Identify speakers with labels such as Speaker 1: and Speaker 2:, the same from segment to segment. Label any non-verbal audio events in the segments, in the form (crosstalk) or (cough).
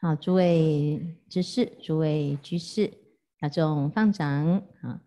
Speaker 1: 好，诸位知士，诸位居士，大众放掌啊！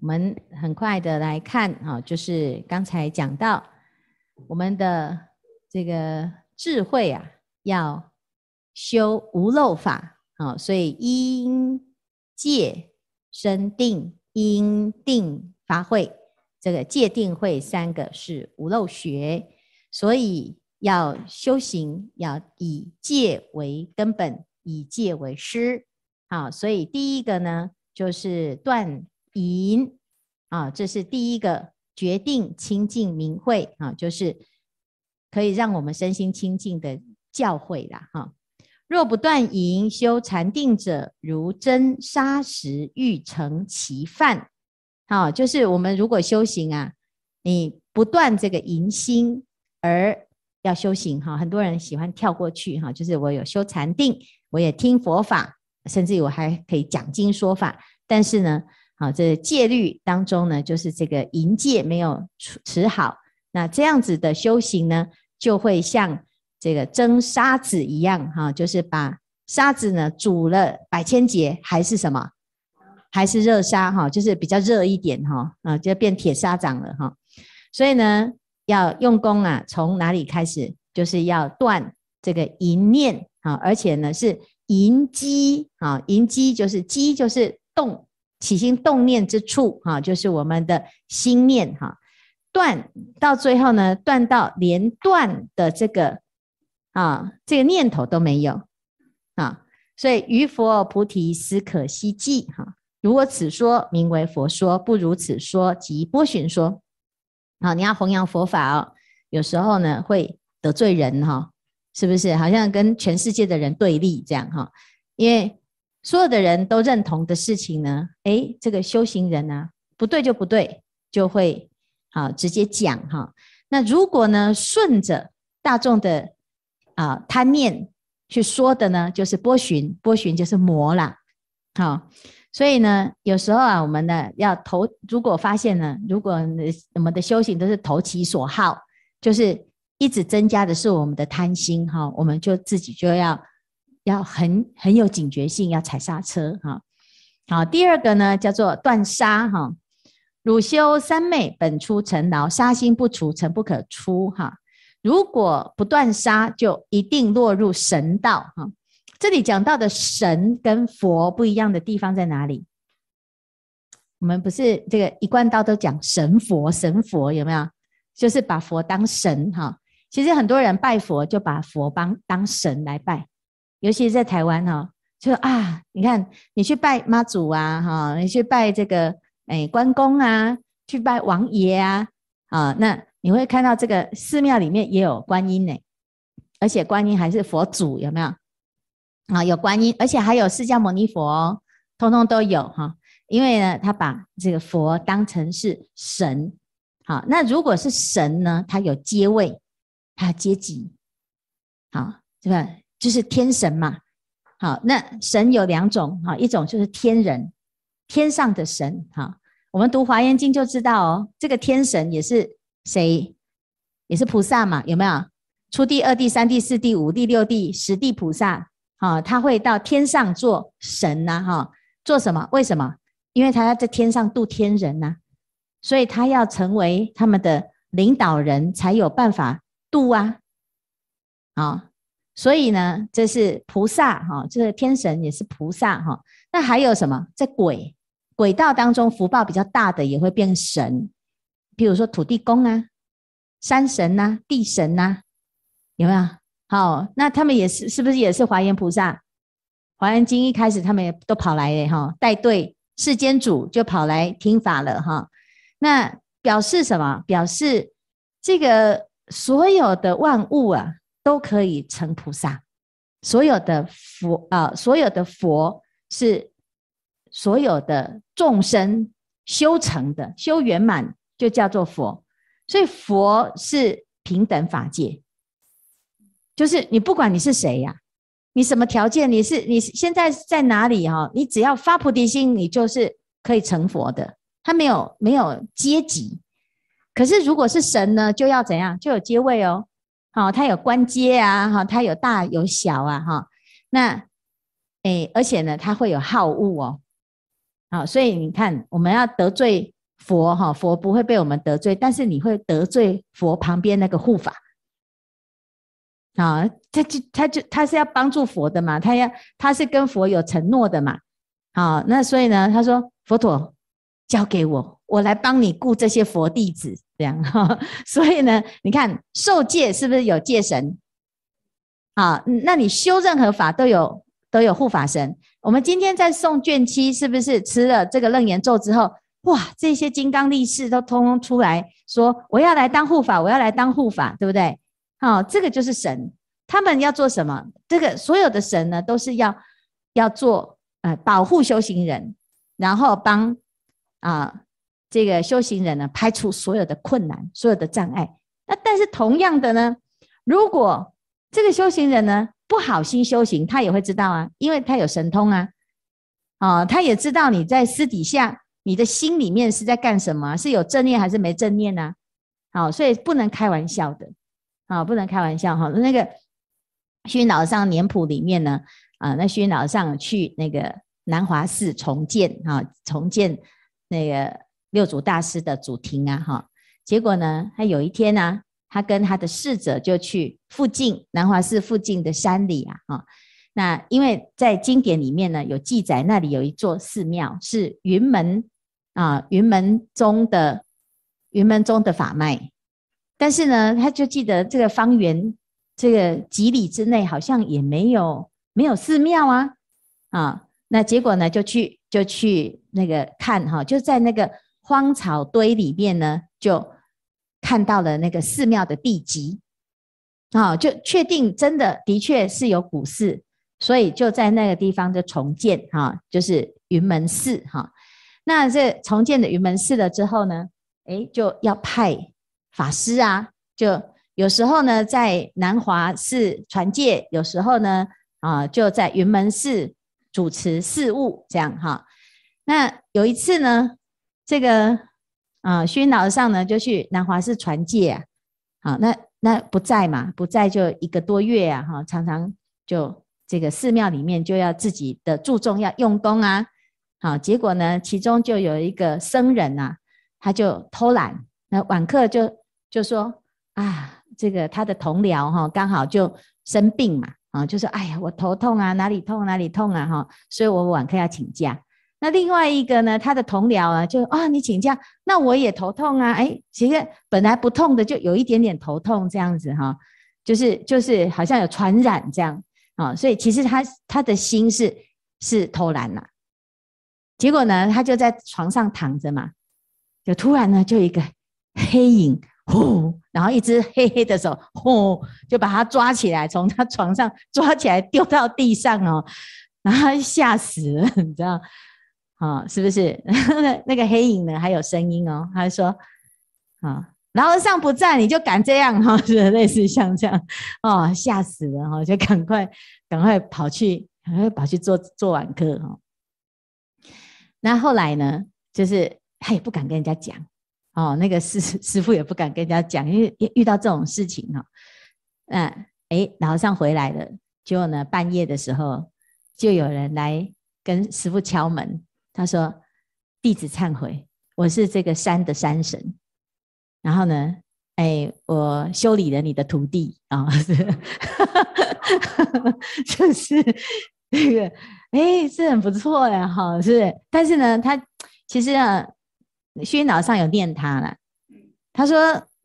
Speaker 1: 我们很快的来看啊，就是刚才讲到我们的这个智慧啊，要修无漏法啊，所以因戒生定，因定发慧，这个戒定慧三个是无漏学，所以。要修行，要以戒为根本，以戒为师。好，所以第一个呢，就是断淫啊，这是第一个决定清净明慧啊，就是可以让我们身心清净的教诲啦。哈，若不断淫，修禅定者，如蒸砂石，欲成其饭。好，就是我们如果修行啊，你不断这个淫心而要修行哈，很多人喜欢跳过去哈，就是我有修禅定，我也听佛法，甚至我还可以讲经说法。但是呢，好，这戒律当中呢，就是这个淫戒没有持好，那这样子的修行呢，就会像这个蒸沙子一样哈，就是把沙子呢煮了百千劫，还是什么，还是热沙哈，就是比较热一点哈，啊，就变铁砂掌了哈。所以呢。要用功啊，从哪里开始？就是要断这个淫念啊，而且呢是淫机啊，淫机就是机就是动起心动念之处啊，就是我们的心念哈。断到最后呢，断到连断的这个啊这个念头都没有啊，所以于佛菩提斯可希冀哈。如果此说名为佛说，不如此说即波旬说。好，你要弘扬佛法哦，有时候呢会得罪人哈，是不是？好像跟全世界的人对立这样哈，因为所有的人都认同的事情呢，诶，这个修行人呢不对就不对，就会好直接讲哈。那如果呢顺着大众的啊贪念去说的呢，就是波旬，波旬就是魔啦，好。所以呢，有时候啊，我们呢要投，如果发现呢，如果我们的修行都是投其所好，就是一直增加的是我们的贪心哈，我们就自己就要要很很有警觉性，要踩刹车哈。好，第二个呢叫做断杀哈，汝修三昧本出尘劳，杀心不除，尘不可出哈。如果不断杀，就一定落入神道哈。这里讲到的神跟佛不一样的地方在哪里？我们不是这个一贯道都讲神佛神佛有没有？就是把佛当神哈。其实很多人拜佛就把佛当当神来拜，尤其是在台湾哈，就啊，你看你去拜妈祖啊哈，你去拜这个哎关公啊，去拜王爷啊啊，那你会看到这个寺庙里面也有观音呢，而且观音还是佛祖有没有？啊，有观音，而且还有释迦牟尼佛哦，通通都有哈。因为呢，他把这个佛当成是神。好，那如果是神呢，他有阶位，他有阶级。好，这个就是天神嘛。好，那神有两种哈，一种就是天人，天上的神。哈，我们读《华严经》就知道哦，这个天神也是谁？也是菩萨嘛？有没有？初地、二地、三地、四地、五地、六地、十地菩萨。啊，他会到天上做神呐，哈，做什么？为什么？因为他要在天上度天人呐，所以他要成为他们的领导人，才有办法度啊。啊，所以呢，这是菩萨哈，这个天神也是菩萨哈。那还有什么？在鬼鬼道当中，福报比较大的也会变神，比如说土地公啊、山神呐、地神呐，有没有？好，那他们也是，是不是也是华严菩萨？华严经一开始，他们也都跑来诶哈，带队世间主就跑来听法了哈。那表示什么？表示这个所有的万物啊，都可以成菩萨。所有的佛啊，所有的佛是所有的众生修成的，修圆满就叫做佛。所以佛是平等法界。就是你不管你是谁呀，你什么条件，你是你现在在哪里哈？你只要发菩提心，你就是可以成佛的。他没有没有阶级，可是如果是神呢，就要怎样？就有阶位哦。好，他有官阶啊，哈，他有大有小啊，哈。那诶，而且呢，他会有好恶哦。好，所以你看，我们要得罪佛哈，佛不会被我们得罪，但是你会得罪佛旁边那个护法。啊，他就他就他是要帮助佛的嘛，他要他是跟佛有承诺的嘛。好，那所以呢，他说佛陀交给我，我来帮你顾这些佛弟子，这样哈。(laughs) 所以呢，你看受戒是不是有戒神？啊，那你修任何法都有都有护法神。我们今天在诵卷七，是不是吃了这个楞严咒之后，哇，这些金刚力士都通通出来说，我要来当护法，我要来当护法，对不对？哦，这个就是神，他们要做什么？这个所有的神呢，都是要要做呃保护修行人，然后帮啊、这个修行人呢排除所有的困难、所有的障碍。那但是同样的呢，如果这个修行人呢不好心修行，他也会知道啊，因为他有神通啊，啊、哦，他也知道你在私底下你的心里面是在干什么，是有正念还是没正念呢？好，所以不能开玩笑的。啊，不能开玩笑哈！那个虚云老上年谱里面呢，啊，那虚云老上去那个南华寺重建哈，重建那个六祖大师的祖庭啊哈。结果呢，他有一天呢、他跟他的侍者就去附近南华寺附近的山里啊哈。那因为在经典里面呢有记载，那里有一座寺庙是云门啊，云门宗的云门宗的法脉。但是呢，他就记得这个方圆这个几里之内好像也没有没有寺庙啊啊，那结果呢就去就去那个看哈，就在那个荒草堆里面呢，就看到了那个寺庙的地基啊，就确定真的的确是有古寺，所以就在那个地方就重建哈，就是云门寺哈。那这重建的云门寺了之后呢，诶，就要派。法师啊，就有时候呢在南华寺传戒，有时候呢啊就在云门寺主持事务，这样哈。那有一次呢，这个啊虚云老上呢就去南华寺传戒啊，好，那那不在嘛，不在就一个多月啊，哈，常常就这个寺庙里面就要自己的注重要用功啊，好，结果呢其中就有一个僧人啊，他就偷懒，那晚课就。就说啊，这个他的同僚哈，刚好就生病嘛，啊，就说哎呀，我头痛啊，哪里痛哪里痛啊，哈，所以我晚课要请假。那另外一个呢，他的同僚啊，就啊，你请假，那我也头痛啊，哎，其实本来不痛的，就有一点点头痛这样子哈，就是就是好像有传染这样啊，所以其实他他的心是是偷懒了。结果呢，他就在床上躺着嘛，就突然呢，就一个黑影。呼，然后一只黑黑的手，呼，就把他抓起来，从他床上抓起来丢到地上哦，然后吓死了，(laughs) 你知道？啊，是不是？(laughs) 那个黑影呢？还有声音哦，他说：“啊，老和尚不在，你就敢这样哈？” (laughs) 是类似像这样哦，吓死了哈，就赶快赶快跑去，赶快跑去做做晚课哈。那后来呢，就是他也不敢跟人家讲。哦，那个师 (laughs) 师傅也不敢跟人家讲，因为遇到这种事情哈，嗯，哎，老和尚回来了，结果呢，半夜的时候就有人来跟师傅敲门，他说：“弟子忏悔，我是这个山的山神，然后呢，哎，我修理了你的徒弟啊，哦、是 (laughs) 就是那个，哎，是很不错呀，哈，是不是？但是呢，他其实啊。”虚云老和尚有念他了，他说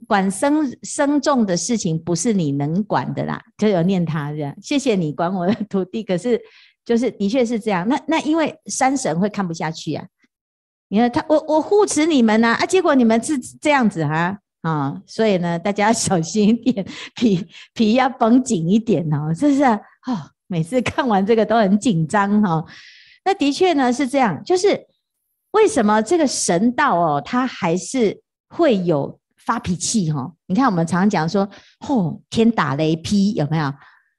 Speaker 1: 管生生众的事情不是你能管的啦，就有念他这样。谢谢你管我的徒弟，可是就是的确是这样。那那因为山神会看不下去啊，你看他我我护持你们呐啊，啊，结果你们是这样子哈啊，啊，所以呢大家要小心一点，(laughs) 皮皮要绷紧一点哦，是不是？哦，每次看完这个都很紧张哈。那的确呢是这样，就是。为什么这个神道哦，他还是会有发脾气哈？你看我们常常讲说，哦，天打雷劈有没有？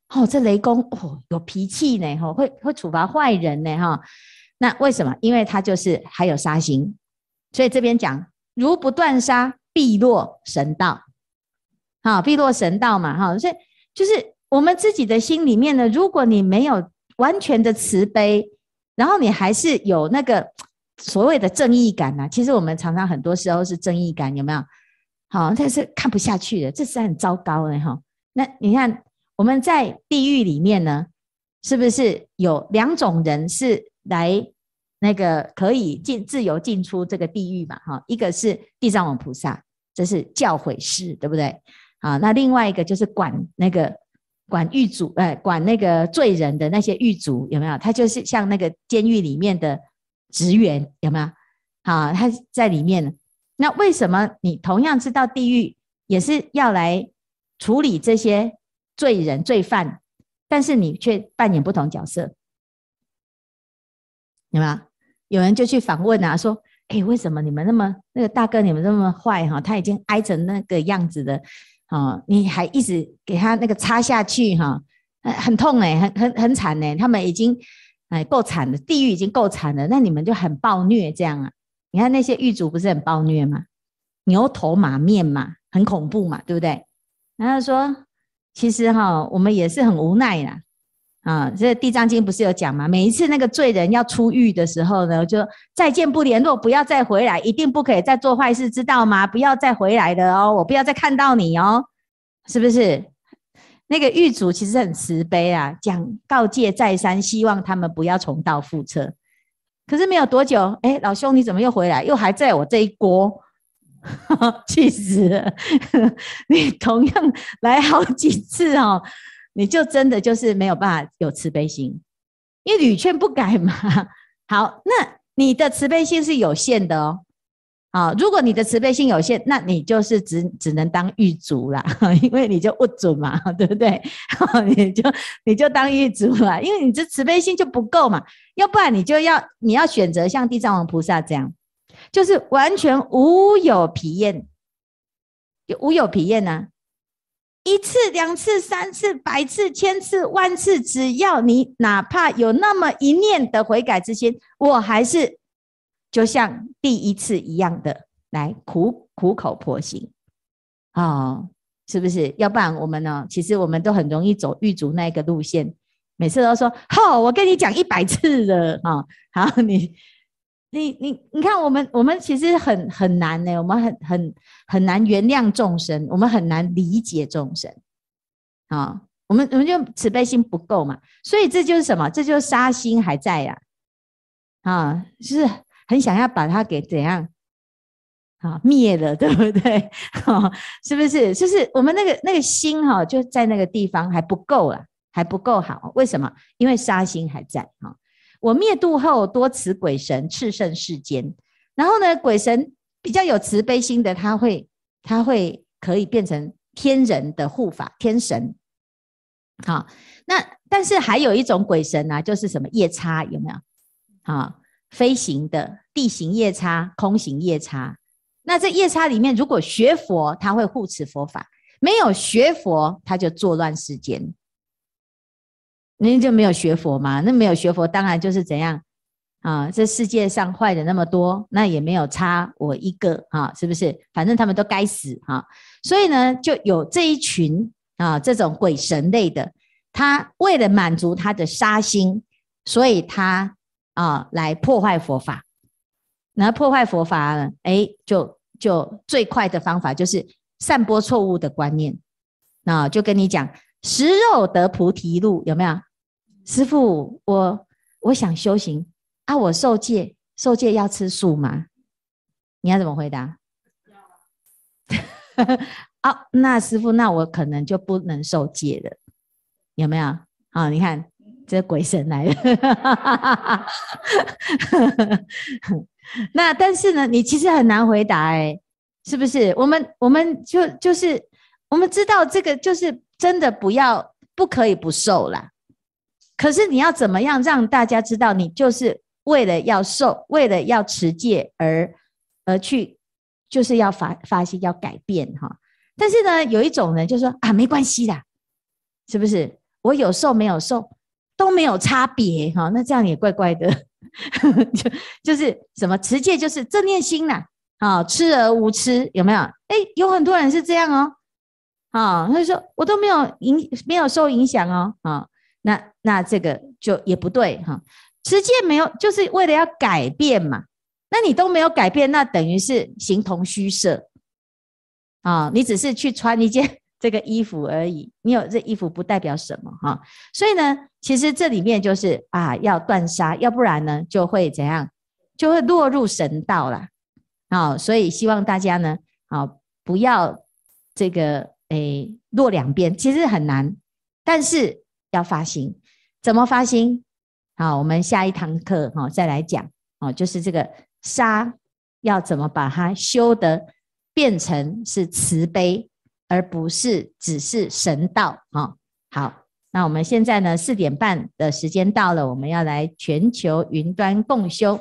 Speaker 1: 哦，这雷公哦有脾气呢，哈，会会处罚坏人呢，哈。那为什么？因为他就是还有杀心，所以这边讲如不断杀，必落神道。好，必落神道嘛，哈。所以就是我们自己的心里面呢，如果你没有完全的慈悲，然后你还是有那个所谓的正义感呢、啊。其实我们常常很多时候是正义感，有没有？好，但是看不下去的，这是很糟糕的哈。那你看我们在地狱里面呢，是不是有两种人是来那个可以进自由进出这个地狱嘛？哈，一个是地藏王菩萨，这是教诲师，对不对？啊，那另外一个就是管那个管狱主，哎，管那个罪人的那些狱卒有没有？他就是像那个监狱里面的职员有没有？啊，他在里面。那为什么你同样知道地狱也是要来处理这些罪人罪犯，但是你却扮演不同角色？有没有？有人就去访问啊，说：“哎，为什么你们那么那个大哥你们那么坏哈？他已经挨成那个样子的。”哦，你还一直给他那个插下去哈，很很痛哎，很很很惨哎，他们已经哎够惨了，地狱已经够惨了，那你们就很暴虐这样啊？你看那些狱卒不是很暴虐吗？牛头马面嘛，很恐怖嘛，对不对？然后说，其实哈，我们也是很无奈啦。啊，这《地藏经》不是有讲吗？每一次那个罪人要出狱的时候呢，就再见不联络，不要再回来，一定不可以再做坏事，知道吗？不要再回来了哦，我不要再看到你哦，是不是？那个狱主其实很慈悲啊，讲告诫再三，希望他们不要重蹈覆辙。可是没有多久，哎，老兄你怎么又回来？又还在我这一锅，(laughs) 气死了！(laughs) 你同样来好几次哦。你就真的就是没有办法有慈悲心，因为屡劝不改嘛。(laughs) 好，那你的慈悲心是有限的哦。啊，如果你的慈悲心有限，那你就是只只能当狱卒啦，因为你就不准嘛，对不对？你就你就当狱卒啦，因为你这慈悲心就不够嘛。要不然你就要你要选择像地藏王菩萨这样，就是完全无有疲厌，无有疲厌呢。一次、两次、三次、百次、千次、万次，只要你哪怕有那么一念的悔改之心，我还是就像第一次一样的来苦苦口婆心哦，是不是？要不然我们呢？其实我们都很容易走狱卒那个路线，每次都说：“好、哦，我跟你讲一百次了啊、哦！”好，你。你你你看，我们我们其实很很难呢，我们很很很难原谅众生，我们很难理解众生，啊，我们我们就慈悲心不够嘛，所以这就是什么？这就是杀心还在呀，啊，就是很想要把它给怎样，啊，灭了，(laughs) 对不对？啊，是不是？就是我们那个那个心哈，就在那个地方还不够了，还不够好，为什么？因为杀心还在，哈。我灭度后，多慈鬼神炽盛世间。然后呢，鬼神比较有慈悲心的，他会，他会可以变成天人的护法，天神。好，那但是还有一种鬼神啊，就是什么夜叉，有没有？好，飞行的地形夜叉，空行夜叉。那这夜叉里面，如果学佛，他会护持佛法；没有学佛，他就作乱世间。您就没有学佛吗？那没有学佛，当然就是怎样啊？这世界上坏人那么多，那也没有差我一个啊，是不是？反正他们都该死哈。所以呢，就有这一群啊，这种鬼神类的，他为了满足他的杀心，所以他啊来破坏佛法。那破坏佛法呢？哎，就就最快的方法就是散播错误的观念。那就跟你讲，食肉得菩提路，有没有？师傅，我我想修行啊，我受戒，受戒要吃素吗？你要怎么回答？要 (laughs) 啊，那师傅，那我可能就不能受戒了，有没有？啊、你看这鬼神来了，(laughs) 那但是呢，你其实很难回答哎、欸，是不是？我们我们就就是我们知道这个就是真的不要不可以不受啦。可是你要怎么样让大家知道你就是为了要受，为了要持戒而而去，就是要发发心要改变哈。但是呢，有一种人就说啊，没关系的，是不是？我有受没有受都没有差别哈。那这样也怪怪的，(laughs) 就就是什么持戒就是正念心呐，啊，吃而无吃有没有？哎，有很多人是这样哦，啊，他就说我都没有影没有受影响哦，啊。那那这个就也不对哈。持戒没有，就是为了要改变嘛。那你都没有改变，那等于是形同虚设啊！你只是去穿一件这个衣服而已，你有这衣服不代表什么哈。所以呢，其实这里面就是啊，要断杀，要不然呢就会怎样，就会落入神道了。啊，所以希望大家呢，啊，不要这个诶落两边，其实很难，但是要发心，怎么发心？好，我们下一堂课哈再来讲哦，就是这个。杀要怎么把它修得变成是慈悲，而不是只是神道啊？好，那我们现在呢四点半的时间到了，我们要来全球云端共修。